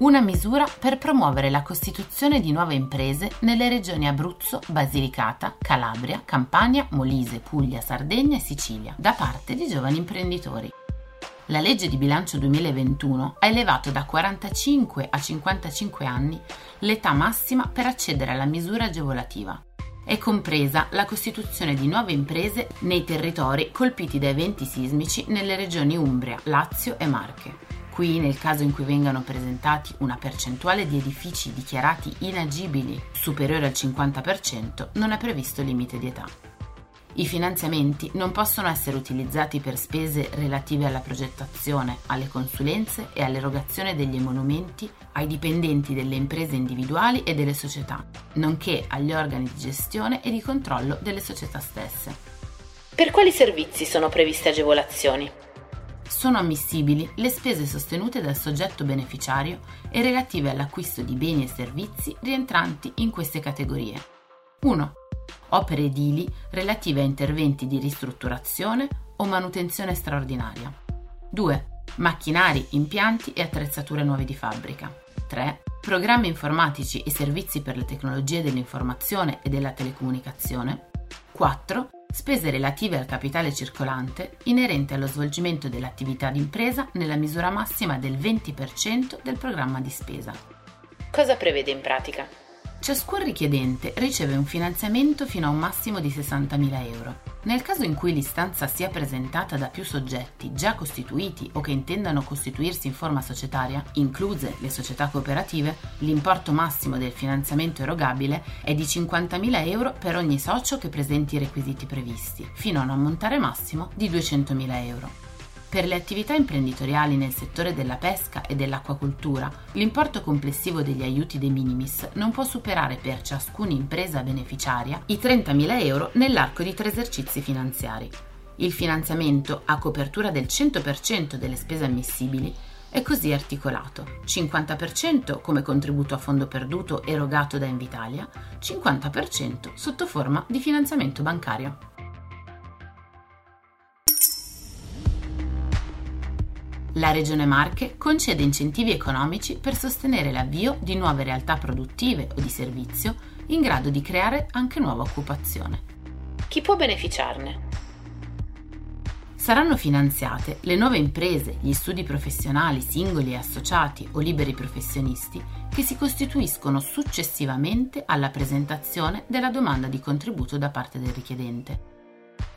Una misura per promuovere la costituzione di nuove imprese nelle regioni Abruzzo, Basilicata, Calabria, Campania, Molise, Puglia, Sardegna e Sicilia, da parte di giovani imprenditori. La legge di bilancio 2021 ha elevato da 45 a 55 anni l'età massima per accedere alla misura agevolativa. È compresa la costituzione di nuove imprese nei territori colpiti da eventi sismici nelle regioni Umbria, Lazio e Marche. Qui, nel caso in cui vengano presentati una percentuale di edifici dichiarati inagibili superiore al 50%, non è previsto limite di età. I finanziamenti non possono essere utilizzati per spese relative alla progettazione, alle consulenze e all'erogazione degli emolumenti ai dipendenti delle imprese individuali e delle società, nonché agli organi di gestione e di controllo delle società stesse. Per quali servizi sono previste agevolazioni? Sono ammissibili le spese sostenute dal soggetto beneficiario e relative all'acquisto di beni e servizi rientranti in queste categorie. 1. Opere edili relative a interventi di ristrutturazione o manutenzione straordinaria. 2. Macchinari, impianti e attrezzature nuove di fabbrica. 3. Programmi informatici e servizi per le tecnologie dell'informazione e della telecomunicazione. 4 spese relative al capitale circolante inerente allo svolgimento dell'attività d'impresa nella misura massima del 20% del programma di spesa. Cosa prevede in pratica? Ciascun richiedente riceve un finanziamento fino a un massimo di 60.000 euro. Nel caso in cui l'istanza sia presentata da più soggetti già costituiti o che intendano costituirsi in forma societaria, incluse le società cooperative, l'importo massimo del finanziamento erogabile è di 50.000 euro per ogni socio che presenti i requisiti previsti, fino a un ammontare massimo di 200.000 euro. Per le attività imprenditoriali nel settore della pesca e dell'acquacoltura, l'importo complessivo degli aiuti de minimis non può superare per ciascuna impresa beneficiaria i 30.000 euro nell'arco di tre esercizi finanziari. Il finanziamento a copertura del 100% delle spese ammissibili è così articolato: 50% come contributo a fondo perduto erogato da Invitalia, 50% sotto forma di finanziamento bancario. La Regione Marche concede incentivi economici per sostenere l'avvio di nuove realtà produttive o di servizio in grado di creare anche nuova occupazione. Chi può beneficiarne? Saranno finanziate le nuove imprese, gli studi professionali singoli e associati o liberi professionisti che si costituiscono successivamente alla presentazione della domanda di contributo da parte del richiedente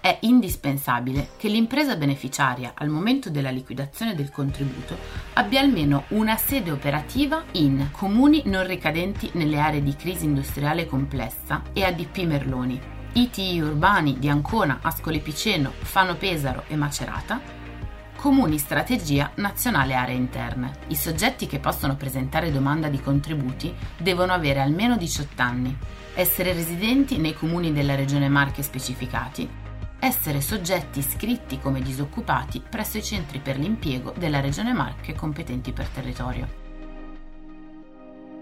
è indispensabile che l'impresa beneficiaria al momento della liquidazione del contributo abbia almeno una sede operativa in comuni non ricadenti nelle aree di crisi industriale complessa e ADP Merloni, ITI urbani di Ancona, Ascoli Piceno, Fano Pesaro e Macerata, comuni strategia nazionale aree interne. I soggetti che possono presentare domanda di contributi devono avere almeno 18 anni, essere residenti nei comuni della regione Marche specificati essere soggetti iscritti come disoccupati presso i centri per l'impiego della Regione Marche competenti per territorio.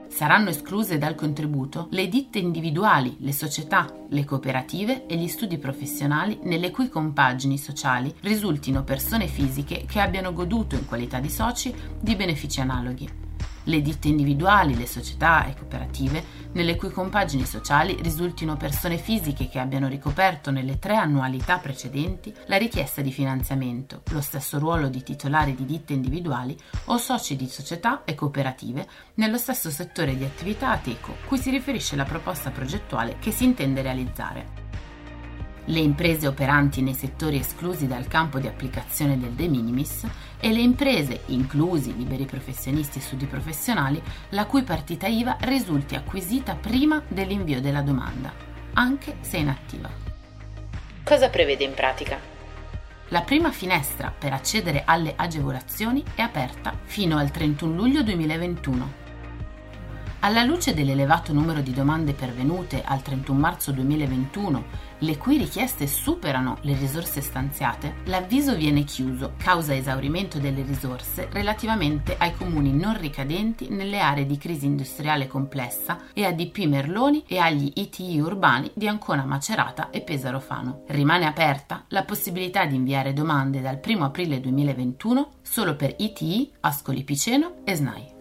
Saranno escluse dal contributo le ditte individuali, le società, le cooperative e gli studi professionali nelle cui compagini sociali risultino persone fisiche che abbiano goduto in qualità di soci di benefici analoghi. Le ditte individuali, le società e cooperative, nelle cui compagini sociali risultino persone fisiche che abbiano ricoperto nelle tre annualità precedenti la richiesta di finanziamento, lo stesso ruolo di titolari di ditte individuali o soci di società e cooperative nello stesso settore di attività ateco cui si riferisce la proposta progettuale che si intende realizzare. Le imprese operanti nei settori esclusi dal campo di applicazione del de minimis e le imprese, inclusi liberi professionisti e studi professionali, la cui partita IVA risulti acquisita prima dell'invio della domanda, anche se inattiva. Cosa prevede in pratica? La prima finestra per accedere alle agevolazioni è aperta fino al 31 luglio 2021 alla luce dell'elevato numero di domande pervenute al 31 marzo 2021, le cui richieste superano le risorse stanziate, l'avviso viene chiuso causa esaurimento delle risorse relativamente ai comuni non ricadenti nelle aree di crisi industriale complessa e a DP Merloni e agli ITI urbani di Ancona Macerata e Pesaro Fano. Rimane aperta la possibilità di inviare domande dal 1 aprile 2021 solo per ITI, Ascoli Piceno e SNAI.